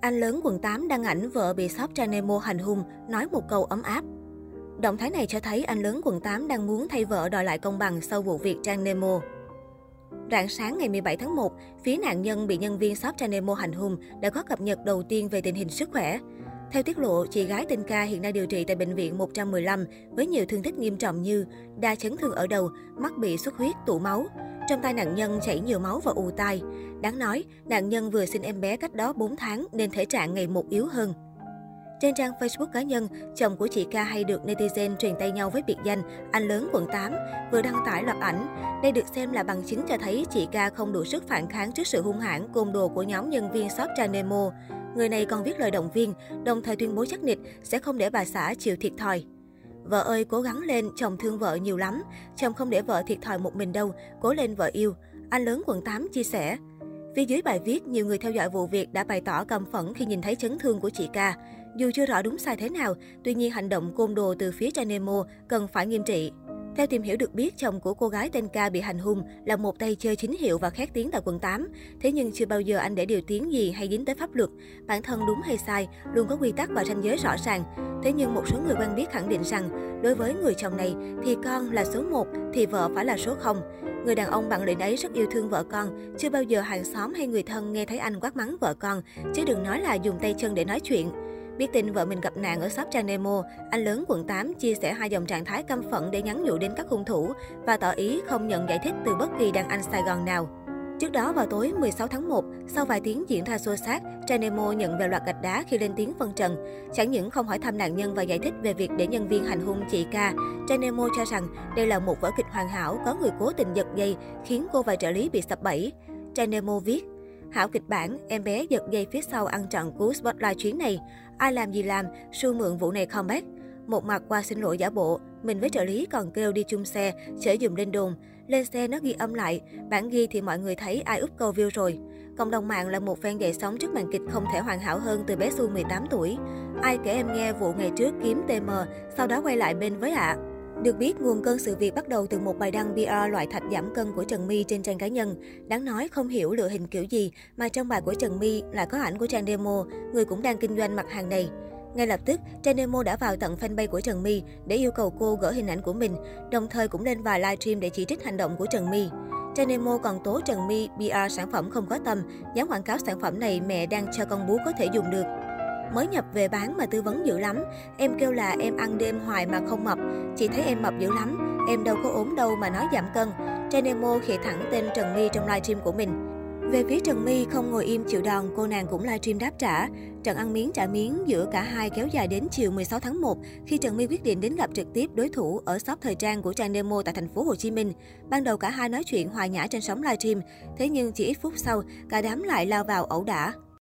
Anh lớn quận 8 đăng ảnh vợ bị shop trang Nemo hành hung, nói một câu ấm áp. Động thái này cho thấy anh lớn quận 8 đang muốn thay vợ đòi lại công bằng sau vụ việc trang Nemo. Rạng sáng ngày 17 tháng 1, phía nạn nhân bị nhân viên shop trang Nemo hành hung đã có cập nhật đầu tiên về tình hình sức khỏe. Theo tiết lộ, chị gái tên Ca hiện đang điều trị tại bệnh viện 115 với nhiều thương tích nghiêm trọng như đa chấn thương ở đầu, mắt bị xuất huyết, tụ máu. Trong tay nạn nhân chảy nhiều máu và ù tai. Đáng nói, nạn nhân vừa sinh em bé cách đó 4 tháng nên thể trạng ngày một yếu hơn. Trên trang Facebook cá nhân, chồng của chị Ca hay được netizen truyền tay nhau với biệt danh anh lớn quận 8, vừa đăng tải loạt ảnh. Đây được xem là bằng chứng cho thấy chị Ca không đủ sức phản kháng trước sự hung hãn côn đồ của nhóm nhân viên shop Nemo. Người này còn viết lời động viên, đồng thời tuyên bố chắc nịch sẽ không để bà xã chịu thiệt thòi. Vợ ơi, cố gắng lên, chồng thương vợ nhiều lắm. Chồng không để vợ thiệt thòi một mình đâu, cố lên vợ yêu. Anh lớn quận 8 chia sẻ. Phía dưới bài viết, nhiều người theo dõi vụ việc đã bày tỏ căm phẫn khi nhìn thấy chấn thương của chị Ca. Dù chưa rõ đúng sai thế nào, tuy nhiên hành động côn đồ từ phía Nemo cần phải nghiêm trị. Theo tìm hiểu được biết, chồng của cô gái tên Ca bị hành hung là một tay chơi chính hiệu và khét tiếng tại quận 8. Thế nhưng chưa bao giờ anh để điều tiếng gì hay dính tới pháp luật. Bản thân đúng hay sai, luôn có quy tắc và ranh giới rõ ràng. Thế nhưng một số người quen biết khẳng định rằng, đối với người chồng này thì con là số 1, thì vợ phải là số 0. Người đàn ông bạn lệnh ấy rất yêu thương vợ con, chưa bao giờ hàng xóm hay người thân nghe thấy anh quát mắng vợ con, chứ đừng nói là dùng tay chân để nói chuyện. Biết tin vợ mình gặp nạn ở shop Trang Nemo, anh lớn quận 8 chia sẻ hai dòng trạng thái căm phẫn để nhắn nhủ đến các hung thủ và tỏ ý không nhận giải thích từ bất kỳ đàn anh Sài Gòn nào. Trước đó vào tối 16 tháng 1, sau vài tiếng diễn ra xô xát, Nemo nhận về loạt gạch đá khi lên tiếng phân trần. Chẳng những không hỏi thăm nạn nhân và giải thích về việc để nhân viên hành hung chị Ca, Nemo cho rằng đây là một vở kịch hoàn hảo có người cố tình giật dây khiến cô và trợ lý bị sập bẫy. Nemo viết, Hảo kịch bản, em bé giật dây phía sau ăn trận cú spotlight chuyến này. Ai làm gì làm, su mượn vụ này comeback. Một mặt qua xin lỗi giả bộ, mình với trợ lý còn kêu đi chung xe, chở dùm lên đồn. Lên xe nó ghi âm lại, bản ghi thì mọi người thấy ai úp câu view rồi. Cộng đồng mạng là một fan dậy sóng trước màn kịch không thể hoàn hảo hơn từ bé Su 18 tuổi. Ai kể em nghe vụ ngày trước kiếm TM, sau đó quay lại bên với ạ. À. Được biết, nguồn cơn sự việc bắt đầu từ một bài đăng PR loại thạch giảm cân của Trần My trên trang cá nhân. Đáng nói không hiểu lựa hình kiểu gì mà trong bài của Trần My lại có ảnh của trang demo, người cũng đang kinh doanh mặt hàng này. Ngay lập tức, trang demo đã vào tận fanpage của Trần My để yêu cầu cô gỡ hình ảnh của mình, đồng thời cũng lên vài livestream để chỉ trích hành động của Trần My. Trang Nemo còn tố Trần My PR sản phẩm không có tâm, dám quảng cáo sản phẩm này mẹ đang cho con bú có thể dùng được. Mới nhập về bán mà tư vấn dữ lắm. Em kêu là em ăn đêm hoài mà không mập. Chị thấy em mập dữ lắm. Em đâu có ốm đâu mà nói giảm cân. Trenemo khỉ thẳng tên Trần My trong livestream của mình. Về phía Trần My không ngồi im chịu đòn, cô nàng cũng livestream đáp trả. Trận ăn miếng trả miếng giữa cả hai kéo dài đến chiều 16 tháng 1 khi Trần My quyết định đến gặp trực tiếp đối thủ ở shop thời trang của Trang Nemo tại thành phố Hồ Chí Minh. Ban đầu cả hai nói chuyện hòa nhã trên sóng livestream, thế nhưng chỉ ít phút sau, cả đám lại lao vào ẩu đả.